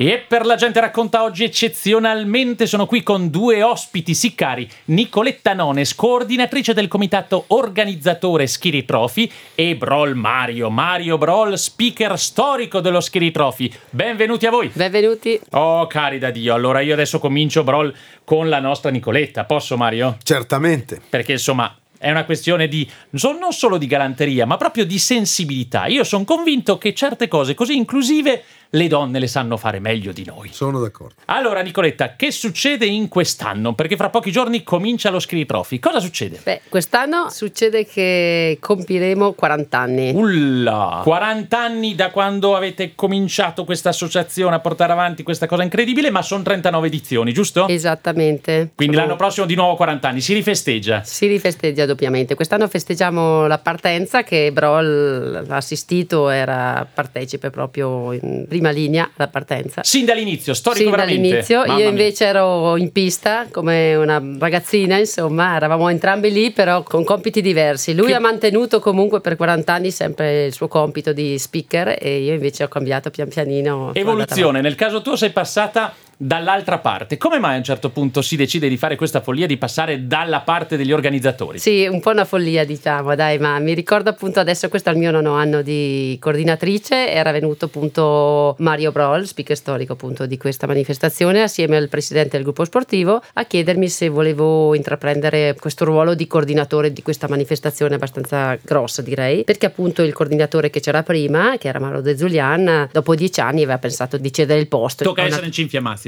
E per la gente racconta oggi eccezionalmente sono qui con due ospiti siccari, Nicoletta Nones, coordinatrice del comitato organizzatore Schiri Trophy e Brol Mario, Mario Brol, speaker storico dello Schiri Trophy. Benvenuti a voi. Benvenuti. Oh, cari da Dio, allora io adesso comincio Brol con la nostra Nicoletta, posso Mario? Certamente. Perché insomma è una questione di non solo di galanteria, ma proprio di sensibilità. Io sono convinto che certe cose così inclusive le donne le sanno fare meglio di noi. Sono d'accordo. Allora, Nicoletta, che succede in quest'anno? Perché fra pochi giorni comincia lo Screen Trophy. Cosa succede? Beh, quest'anno succede che compiremo 40 anni. Ulla! 40 anni da quando avete cominciato questa associazione a portare avanti questa cosa incredibile, ma sono 39 edizioni, giusto? Esattamente. Quindi Sono- l'anno prossimo di nuovo 40 anni, si rifesteggia. Si rifesteggia doppiamente. Quest'anno festeggiamo la partenza che Brol ha assistito, era partecipe proprio in prima linea alla partenza. Sin dall'inizio, storico Sin veramente. dall'inizio, Mamma io mia. invece ero in pista come una ragazzina, insomma, eravamo entrambi lì però con compiti diversi. Lui Che- ha mantenuto comunque per 40 anni sempre il suo compito di speaker e io invece ho cambiato pian pianino. Evoluzione, nel caso tuo sei passata dall'altra parte. Come mai a un certo punto si decide di fare questa follia di passare dalla parte degli organizzatori? Sì, un po' una follia diciamo, dai, ma mi ricordo appunto adesso questo è il mio nono anno di coordinatrice, era venuto appunto Mario Broll, speaker storico appunto di questa manifestazione, assieme al presidente del gruppo sportivo, a chiedermi se volevo intraprendere questo ruolo di coordinatore di questa manifestazione abbastanza grossa direi, perché appunto il coordinatore che c'era prima, che era Mauro De Zulian, dopo dieci anni aveva pensato di cedere il posto. Tocca una- essere in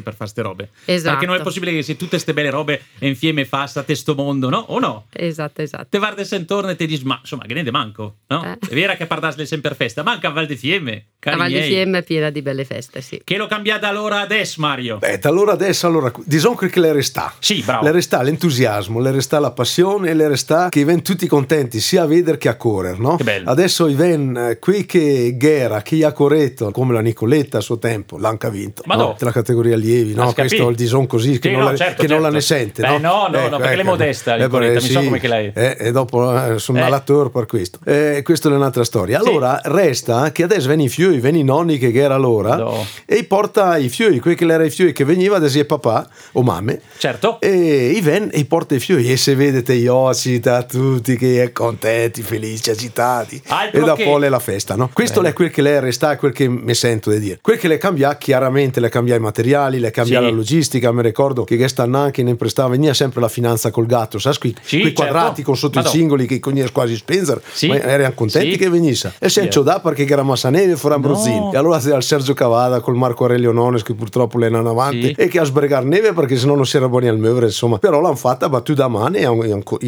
cinfiamazzi per fare ste robe. Esatto. Perché non è possibile che sia tutte ste belle robe e insieme fa sta testo mondo, no? O no? Esatto, esatto. Te guardi intorno e ti dici, ma insomma, che ne manco, no? Eh. È vero che parlasle sempre festa, manca a Val di Fiemme, La Val di. Fiemme è piena di belle feste, sì. Che lo cambiate allora adesso, Mario? Beh, allora adesso, allora, diciamo che le resta. Sì, bravo. Le resta l'entusiasmo, le resta la passione le resta che vengono tutti contenti sia a vedere che a correre, no? Che bello. Adesso i ven eh, qui che Ghera, che ha corretto, come la Nicoletta a suo tempo, l'hanca vinto. Ma no? no. Della categoria allievi, Ah, no? capì. Questo è il dison così che, Sì, non, no, la, certo, che non la certo. ne sente, Beh, no? no, no, no, perché lei è modesta, Nicoletta, mi so come che lei- Eh, e dopo eh, sono Eh. un alator per questo. Eh, questa è un'altra storia. Allora, resta che adesso vengono i fioi, vengono i nonni che era allora No. e porta i fioi, quelli che era i fioi che veniva da zia e papà o mamme Certo. e i ven e porta i fioi e se vedete gli occhi da tutti che è contenti, felici, agitati Altro e dopo che- è la festa, no? Questo è quel che lei resta, quel che mi sento di dire. Quel che le cambia chiaramente le cambia i materiali, le cambia Sì. la logistica, mi ricordo che quest'anno anche ne prestava veniva sempre la finanza col gatto, sai qui, Sì, quei certo. quadrati con sotto Ma i no. singoli che cognies quasi spenser, Sì. ma erano contenti Sì. che venisse. E senza Sì. da perché era Massaneve fuori Ambrosini. No. E allora c'era il Sergio Cavada col Marco Aurelio Nones che purtroppo le hanno avanti Sì. e che a sbregar neve perché sennò non si era buoni al muovere insomma però l'hanno fatta battuta a mano e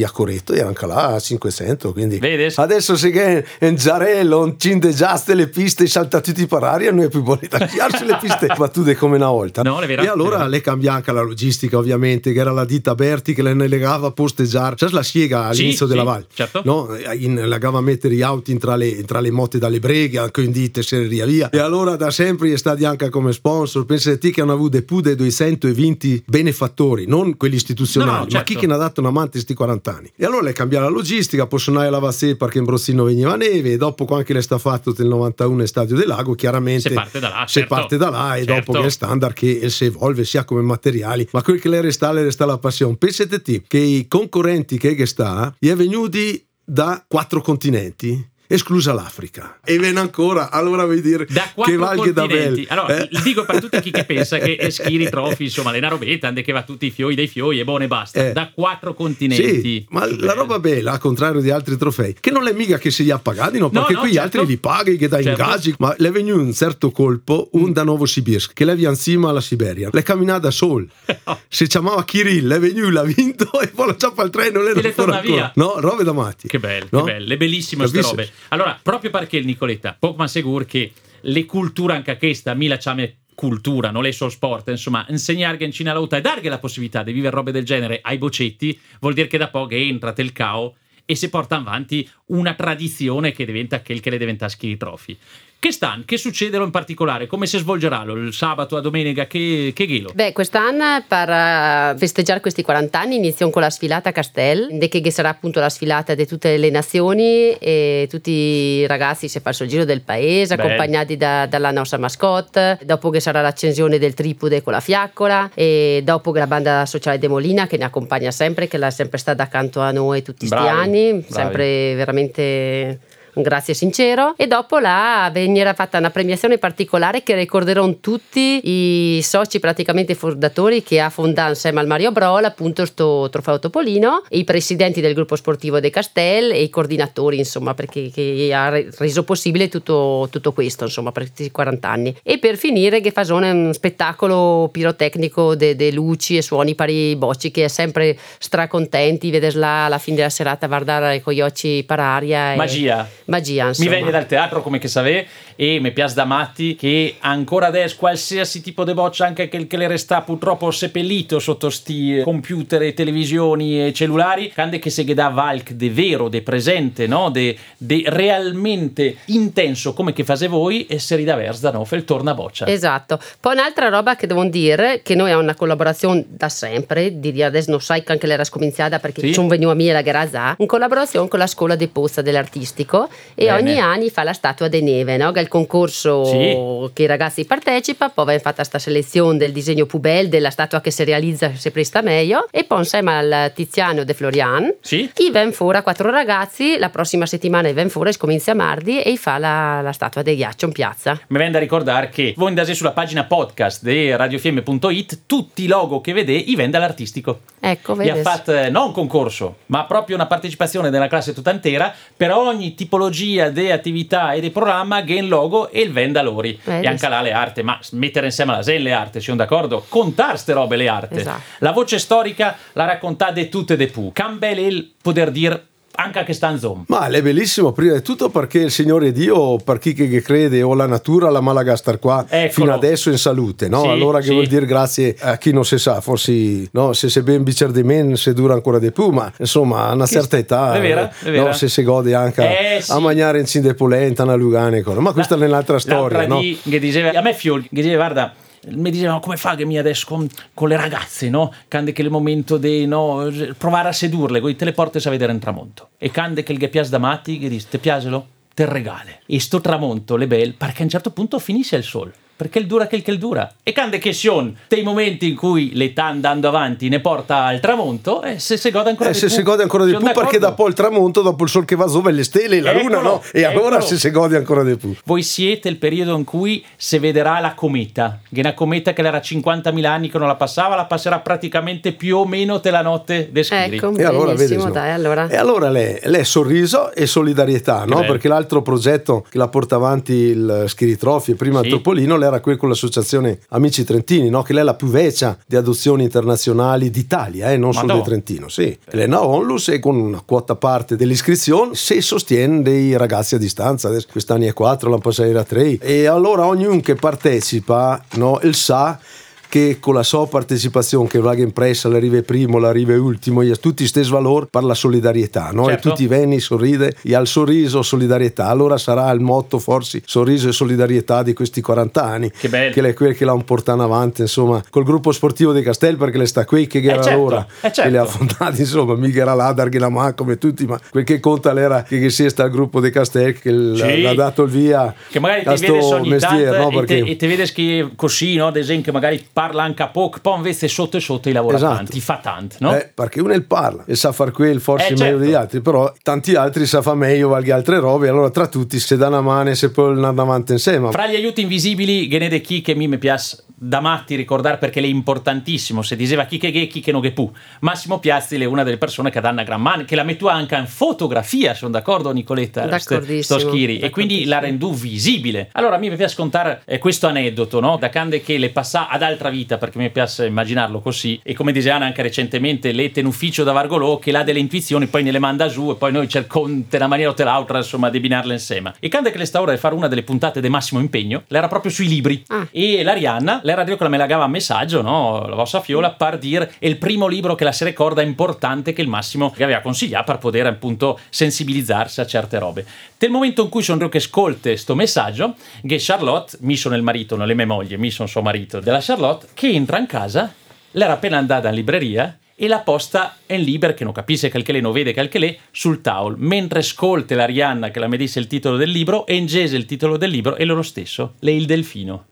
a corretto e anche là a 500 quindi Vedi? adesso se che in Giarello in Cindegiaste le piste salta tutti per aria non è più buono da chiarsi le piste battute come una volta No, è vero, e è allora le cambia anche la logistica ovviamente che era la ditta Berti che le ne legava a posteggiare sai la siega all'inizio Sì, della sì, valle certo. no? In, legava a mettere gli auti tra le, tra le motte dalle breghe anche in ditte serreria via e allora da sempre è stati anche come sponsor pensate che hanno avuto più di 220 benefattori non quelli istituzionali No, no, ma certo. chi che ne ha dato una mano questi 40 anni e allora le cambia la logistica possono andare a Lavassé perché in Brossino veniva neve e dopo anche le sta fatto del 91 in Stadio del Lago chiaramente Se parte da là, se certo. parte da là e Certo. dopo che è standard che si evolve sia come materiali ma quel che le resta le resta la passione. Pensate te che i concorrenti che sta gli è venuti da quattro continenti esclusa l'Africa e viene ancora allora vuoi dire Da che valga da continenti. bel Allora, eh? dico per tutti chi che pensa che è Schiri Trophy, insomma, le robetta, ande che va tutti i fioi dei fioi e buone basta. Eh. Da quattro continenti. Sì, ma Che la roba bella, al contrario di altri trofei, che non è mica che si li ha pagati, no, No, perché qui gli certo. altri li paghi, che dai Certo. ingaggi, ma le è venuto un certo colpo, un da Novosibirsk, che le via insieme alla Siberia, le camminava da sol, si chiamava Kirill, è venuto, l'ha vinto e poi lo ciappa al treno e le le torna via. No, robe da matti. Che bello, No? che bello, è bellissimo queste Capisci? robe. Allora, proprio perché il Nicoletta, ma sicuro che le culture anche questa, mi lasciamo cultura, non è solo sport, insomma, insegnare in Cina lauta e dargli la possibilità di vivere robe del genere ai bocetti, vuol dire che da poco entra il cao e si porta avanti una tradizione che diventa quel che le diventa Schiri Trophy. Che stanno? Che succederà in particolare? Come si svolgerà il sabato a domenica? Che, che ghilo? Beh, quest'anno per uh, festeggiare questi 40 anni iniziamo con la sfilata a Castel, che sarà appunto la sfilata di tutte le nazioni e tutti i ragazzi si fanno il giro del paese, Beh. accompagnati da, dalla nostra mascotte, dopo che sarà l'accensione del tripude con la fiaccola e dopo che la banda sociale De Molina che ne accompagna sempre, che l'ha sempre stata accanto a noi tutti questi anni, bravi. sempre veramente un grazie sincero. E dopo là veniva fatta una premiazione particolare che ricorderò tutti i soci praticamente fondatori che ha fondato insieme al Mario Brol appunto sto trofeo Topolino i presidenti del gruppo sportivo De Castel e i coordinatori insomma perché ha reso possibile tutto, tutto, questo insomma per questi 40 anni. E per finire che fa un spettacolo pirotecnico de, luci e suoni pari bocci che è sempre stracontenti vederla alla fine della serata guardare con gli occhi per aria magia magia. Insomma. Mi viene dal teatro come che sapete e mi piace da matti che ancora adesso qualsiasi tipo di boccia anche che, che le resta purtroppo seppellito sotto sti computer e televisioni e cellulari quando che se da valk de vero, de presente, no? de, de realmente intenso come che fase voi e se ridavers da no il torna boccia. Esatto. Poi un'altra roba che devo dire che noi abbiamo una collaborazione da sempre, di adesso non sai che anche l'era scominciata perché sì. sono venuto a me la Garazà, in collaborazione con la scuola di Pozza dell'artistico e Bene. ogni anno fa la statua di neve, no? che concorso sì. che i ragazzi partecipano, poi viene fatta questa selezione del disegno Pubel, della statua che si realizza se presta meglio, e poi insieme al Tiziano De Florian, sì. i ven fuori a quattro ragazzi, la prossima settimana i ven fuori, scomincia mardi e fa la, la statua del ghiaccio in piazza. Mi viene da ricordare che voi andate sulla pagina podcast di radiofiemme.it, tutti i logo che vedete i vende all'artistico. Ecco, vedi. ha fatto eh, non un concorso, ma proprio una partecipazione della classe tuttantera per ogni tipologia di attività e di programma che in logo e il venda loro. E anche là le arte, ma mettere insieme la sen le arte, siamo d'accordo? Contare ste robe le arte. Esatto. La voce storica la raccontate tutte de pu. Cambel il poter dire anche a quest'anzo. Ma è bellissimo prima di tutto perché il Signore Dio, per chi che crede o la natura, la malaga star qua Eccolo. fino adesso in salute, no? Sì, allora che sì. vuol dire grazie a chi non si sa, forse no, se sei ben bicer di me se dura ancora di più, ma insomma a una certa età, è vera, è vera. No, se si gode anche eh, a, sì. a mangiare in cinde polenta, una lugane, ma questa la, è un'altra storia. No? Che diceva, a me Fiol, che diceva guarda mi dicevano come fa che mi adesso con, con, le ragazze, no? Cande che il momento di no, provare a sedurle, con te le porte a vedere un tramonto. E cande che il piace da matti, che dice, te piacelo? Te regale. E sto tramonto, le belle, perché a un certo punto finisce il sole perché il dura che il che il dura. E quando che sono dei momenti in cui l'età andando avanti ne porta al tramonto, e se si gode ancora eh, di se più. si gode ancora di più perché dopo il tramonto, dopo il sol che va sopra le stelle, la eccolo, luna, no? E eccolo. allora se si gode ancora di più. Voi siete il periodo in cui si vedrà la cometa, che è una cometa che era 50.000 anni che non la passava, la passerà praticamente più o meno te la notte de Schiri. Ecco, e allora, vedi, dai, allora. E allora lei, lei sorriso e solidarietà, no? Perché l'altro progetto che la porta avanti il Schiri Trophy, prima sì. il Topolino, era quello con l'associazione Amici Trentini, no? che lei è la più vecchia di adozioni internazionali d'Italia, eh? non solo di Trentino. Sì. Elena Onlus e con una quota parte dell'iscrizione si sostiene dei ragazzi a distanza, adesso quest'anni è 4, l'anno passato era 3, e allora ognuno che partecipa no, il sa che con la sua partecipazione che va in pressa l'arriva primo, l'arriva ultimo, tutti stessi valori per la solidarietà, no? Certo. E tutti venni sorride e al sorriso solidarietà. Allora sarà il motto forse sorriso e solidarietà di questi 40 anni. Che bello. Che è quello che l'hanno portato avanti, insomma, col gruppo sportivo di Castel perché le sta qui che era eh certo, ora eh certo. che le ha fondati, insomma, mica era là darghi la mano come tutti, ma quel che conta era che, che sia sta il gruppo di Castel che sì. l'ha dato il via che magari ti vede ogni mestiere, no? Perché... e, te, e te vedi che così, no? ad esempio, magari parla anche a poco, poi invece sotto e sotto i lavora esatto. tanti, fa tanto, no? Eh, perché uno il parla e sa far quel forse eh, meglio certo. degli altri, però tanti altri sa fa meglio valghi altre robe, allora tra tutti se dà una mano e se poi andare avanti insieme. Fra gli aiuti invisibili, Genede chi che mi piace da matti ricordare perché è importantissimo, se diceva chi che che chi che no che pu. Massimo Piazzi è una delle persone che danno gran mano, che la metto anche in fotografia, sono d'accordo Nicoletta? Sto schiri, e quindi la rendu visibile. Allora mi piace scontare eh, questo aneddoto, no? Da quando che le passa ad altra vita, perché mi piace immaginarlo così, e come diceva anche recentemente lette in ufficio da Vargolò, che ha delle intuizioni, poi ne le manda giù e poi noi cerchiamo in una maniera o l'altra, insomma, di binarle insieme. E quando che le sta ora di fare una delle puntate di massimo impegno, l'era proprio sui libri. Ah. E l'Arianna l'era Dio che la me lagava a messaggio, no? La vostra fiola, per dire, è il primo libro che la si ricorda importante che il Massimo che aveva consigliato per poter appunto sensibilizzarsi a certe robe. Nel momento in cui sono che ascolte questo messaggio, che Charlotte, mi sono il marito, non le mie mogli, mi sono suo marito della Charlotte, che entra in casa, l'era appena andata in libreria e la posta è in liber che non capisce quel che lei non vede quel che lei sul tavolo mentre scolte l'Arianna che la medisse il titolo del libro e ingese il titolo del libro e loro stesso lei il delfino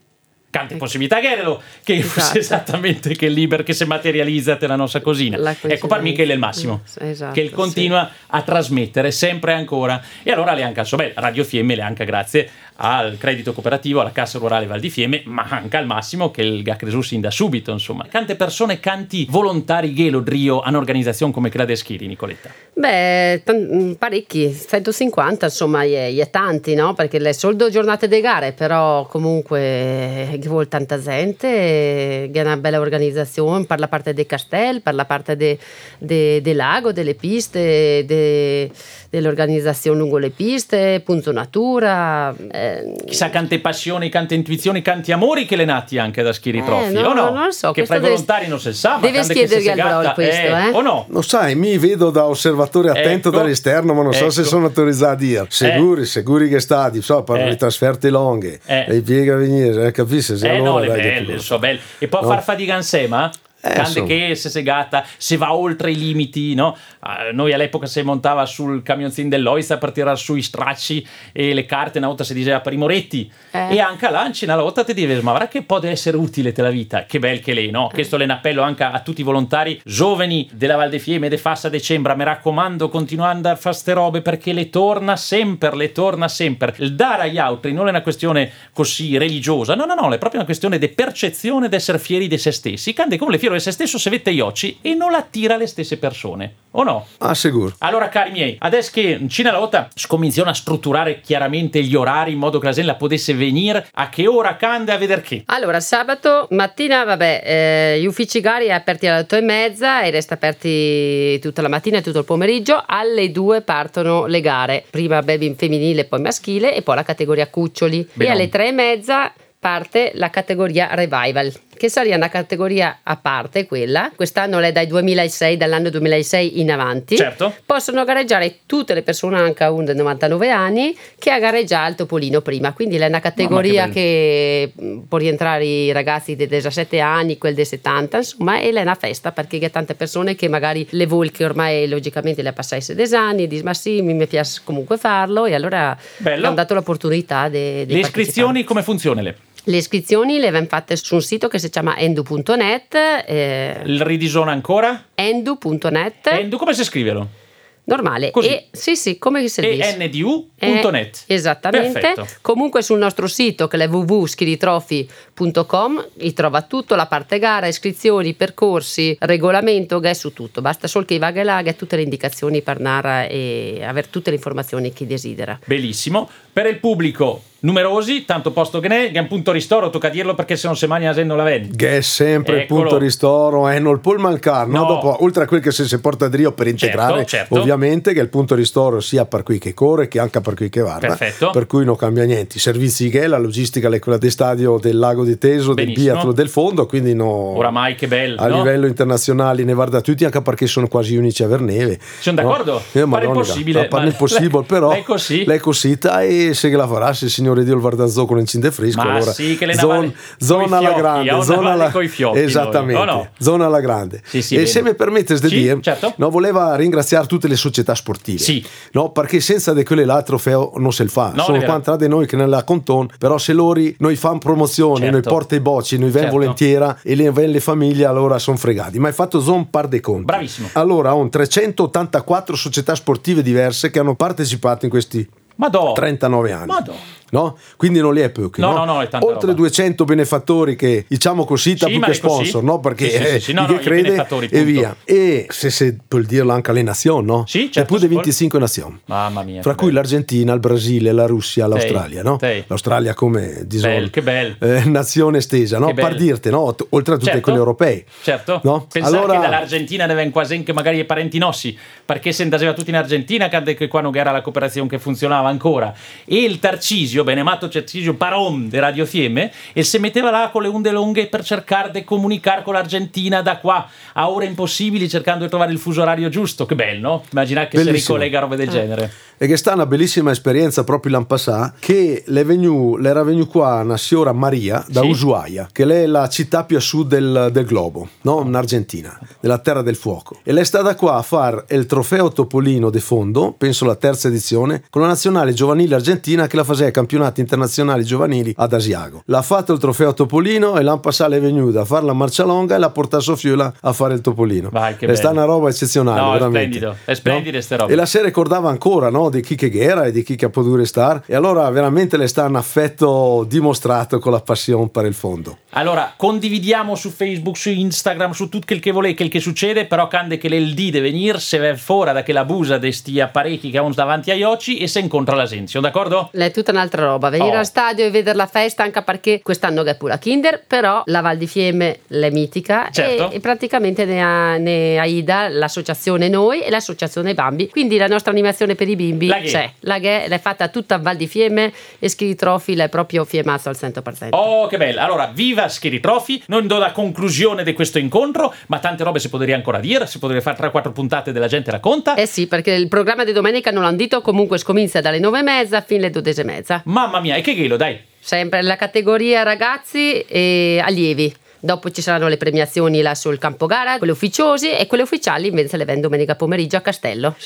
tante possibilità che erano che esatto. fosse esattamente che il liber che si materializza nella nostra cosina ecco per me che è il massimo esatto, che continua sì. a trasmettere sempre ancora e allora le anche beh, Radio Fiemme le anche grazie al credito cooperativo, alla Cassa Rurale Val di Fiemme, ma anche al massimo che il GAC sin da subito, insomma. Quante persone, canti volontari Ghelo Drio hanno organizzazione come quella Schiri, Nicoletta? Beh, mm, parecchi, 150 insomma, è, è tanti, no? Perché le soldo giornate di gare, però comunque vuole tanta gente, è una bella organizzazione per la parte dei castelli, per la parte del de, de lago, delle piste, de, dell'organizzazione lungo le piste, punto natura. Eh, Chissà quante passioni, quante intuizioni, quanti amori che le nati anche da Schiri Trophy, eh, no, o no? Non lo so. Che fra i volontari non si sa, Deve chiedergli al Brol questo, eh, O no? Lo sai, mi vedo da osservatore attento ecco, dall'esterno, ma non ecco. so se ecco. sono autorizzato a dire. Sicuri, eh. sicuri che stati, so, parlano eh. di trasferte lunghe, eh. le piega a venire, eh, capisci? Eh allora, no, le belle, so belle. E poi no? far fatica insieme, eh, Grande che se segata, se va oltre i limiti, no? Uh, noi all'epoca si montava sul camionzin dell'Oista per tirare su i stracci e le carte, una volta si diceva per i moretti. Eh. E anche a Lanci, una volta ti dice, ma guarda che può essere utile te la vita, che bel che lei, no? Eh. Questo è un appello anche a tutti i volontari giovani della Val de Fiemme, de Fassa Decembra, mi raccomando, continuando a fare ste robe perché le torna sempre, le torna sempre. Il dare agli altri non è una questione così religiosa, no, no, no, è proprio una questione di percezione di essere fieri di se stessi. Cande come le fiero di se stesso se vette gli occhi e non attira le stesse persone, o no? Ah, sicuro. Allora, cari miei, adesso che Cina Lotta scominciano a strutturare chiaramente gli orari in modo che la gente potesse venire, a che ora cande a vedere che? Allora, sabato mattina, vabbè, eh, gli uffici gari è aperti alle 8 e mezza e resta aperti tutta la mattina e tutto il pomeriggio. Alle 2 partono le gare, prima baby femminile, poi maschile e poi la categoria cuccioli. Beh, e alle 3 e mezza parte la categoria revival che sarebbe una categoria a parte quella, quest'anno è dai 2006, dall'anno 2006 in avanti, certo. possono gareggiare tutte le persone anche a under 99 anni che ha gareggiato il Topolino prima, quindi è una categoria che, che, può rientrare i ragazzi dei 17 anni, quelli dei 70, insomma, è una festa perché c'è tante persone che magari le vuole che ormai logicamente le ha passate 16 anni, dicono ma sì, mi piace comunque farlo e allora Bello. hanno dato l'opportunità di Le iscrizioni come funzionano? Le iscrizioni le abbiamo fatte su un sito che si chiama endu.net. Eh, Il ridisona ancora? endu.net. Endu come si scrive? normale. Così. E, sì, sì, come si dice? endu.net. Eh, esattamente. Perfetto. Comunque sul nostro sito che è www.skiritrofi.com vi trova tutto, la parte gara, iscrizioni, percorsi, regolamento, è su tutto. Basta solo che va e tutte le indicazioni per Nara e avere tutte le informazioni che desidera. Bellissimo. Per il pubblico numerosi, tanto posto che ne, che è un punto ristoro, tocca dirlo perché se non si mangia non la vedi. Che è sempre Eccolo. il punto ristoro, eh, non può mancare, no? Dopo, oltre a quel che si, si porta a Drio per certo, integrare, certo, certo. ovviamente che il punto ristoro sia per qui che corre che anche per qui che va. Per cui non cambia niente. I servizi che è, la logistica è quella del stadio del lago di Teso, Benissimo. del biatlo del fondo, quindi no, oramai che bello. A no? livello internazionale ne guarda tutti, anche perché sono quasi unici a Verneve. Sono d'accordo? No? Eh, pare impossibile. Pare impossibile, però così e se la farà, se il signore Dio il Vardanzò con il cinde fresco. Ma allora, sì, che le zon, zona alla grande, zona alla, fiocchi, esattamente, no, no. zona alla grande. Sì, sì, e se mi permette di sì, dire, certo. no, voleva ringraziare tutte le società sportive, sì. no, perché senza di quelle là trofeo non se il fa. No, Sono qua tra di noi che nella conton, però se loro noi fanno promozioni, certo. noi porta i bocci, noi certo. volentieri e le, le famiglie allora sono fregati. Ma hai fatto zon par dei conti. Bravissimo. Allora, ho 384 società sportive diverse che hanno partecipato in questi Madò. 39 anni. Madò no? Quindi non li è pochi. No, no, no, no Oltre roba. 200 benefattori che diciamo così, sì, più che sponsor, no? Perché sì, sì, sì, no, che no, crede e via. E se, se può dirlo anche alle nazioni, no? Sì, certo, più di 25 nazioni. Mamma mia. Fra cui bello. l'Argentina, il Brasile, la Russia, l'Australia, no? Tei. L'Australia come disol- che bel. Eh, nazione estesa, no? Per dirti, no? Oltre a tutte certo. quelle europee. Certo. No? Pensare allora... che dall'Argentina ne vengono quasi anche magari i parenti nostri, perché se andaseva tutti in Argentina, che qua non era la cooperazione che funzionava ancora. E il Tarcisio Cercisio, benemato Cercisio Paron di Radio Fiemme, e si metteva là con le onde lunghe per cercare di comunicare con l'Argentina da qua a ore impossibili cercando di trovare il fuso orario giusto. Che bello, no? Immaginate che Bellissimo. si ricollega robe del Eh. genere. E che sta una bellissima esperienza proprio l'anno passato che le venu, le era venuta qua una signora Maria da Sì. Ushuaia, che lei è la città più a sud del, del globo, no? in Argentina, nella terra del fuoco. E lei è stata qua a fare il trofeo Topolino de fondo, penso la terza edizione, con la nazionale giovanile argentina che la faceva ai campionati internazionali giovanili ad Asiago. L'ha fatto il trofeo Topolino e l'anno passato è venuta a fare la marcia longa e l'ha portata a Fiola a fare il Topolino. Vai, che è stata una roba eccezionale, No, è veramente. splendido, è splendide No? robe. E la sera ricordava ancora no, di chi che era e di chi che ha potuto stare. E allora veramente le sta un affetto dimostrato con la passione per il fondo. Allora, condividiamo su Facebook, su Instagram, su tutto quel che volete, quel che succede, però cande che l'el di deve venire, se va fuori da che la busa di sti apparecchi che hanno davanti agli occhi e se incontra l'Asensio, d'accordo? È tutta un'altra roba, venire Oh. al stadio e vedere la festa anche perché quest'anno è pure a Kinder, però la Val di Fiemme l'è mitica Certo. e, e praticamente ne ha, ne ha Ida l'associazione Noi e l'associazione Bambi, quindi la nostra animazione per i bimbi La c'è, la Ghe l'è fatta tutta a Val di Fiemme e Schiri Trophy l'è proprio fiemazzo al 100%. Oh, che bello! Allora, viva Schiri Trophy! Non do la conclusione di questo incontro, ma tante robe si potrebbe ancora dire, si potrebbe fare 3-4 puntate della gente racconta. Eh sì, perché il programma di domenica non l'hanno detto, comunque scomincia dalle nove e mezza fino alle dodici e mezza. Mamma mia, e che ghelo, dai! Sempre la categoria ragazzi e allievi. Dopo ci saranno le premiazioni là sul campo gara, quelle ufficiose e quelle ufficiali invece le vengo domenica pomeriggio a Castello.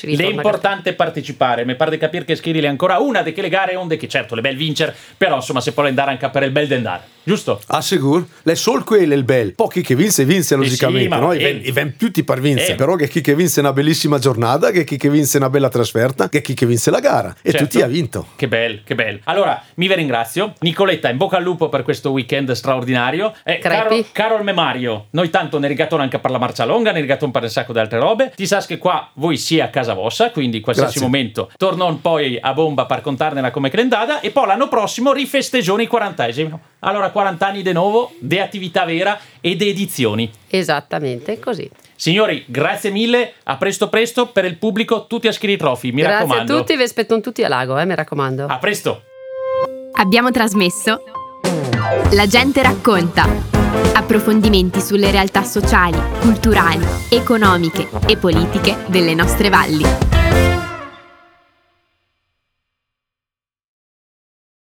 È partecipare, mi pare di capire che Schiri è ancora una di quelle gare onde che certo le bel vincer, però insomma si può andare anche per il bel d'andare, giusto? Ah, sicuro? Le sol quello è il bel. Poi chi che vince, vince logicamente. sì, ma no? eh. I ven- I ven tutti per vince. Eh. Però che chi che vince una bellissima giornata, che chi che vince una bella trasferta, che chi che vince la gara. E Certo. tutti ha vinto. Che bello, che bello. Allora, mi vi ringrazio. Nicoletta, in bocca al lupo per questo weekend straordinario. Eh, Crepi. caro il Memario, noi tanto ne rigatton anche per la marcia longa, ne rigatton per un sacco di altre robe. Ti sa che qua voi sia a casa vostra, quindi qualsiasi Grazie. momento torno poi a bomba per contarnela come crendada e poi l'anno prossimo rifesteggiamo i 40 Allora, 40 anni di nuovo, di attività vera e di edizioni. Esattamente così. Signori, grazie mille, a presto presto per il pubblico, tutti a Schiri Trophy, mi Grazie raccomando. a tutti, vi aspetto tutti a Lago, eh, mi raccomando. A presto. Abbiamo trasmesso La gente racconta. Approfondimenti sulle realtà sociali, culturali, economiche e politiche delle nostre valli.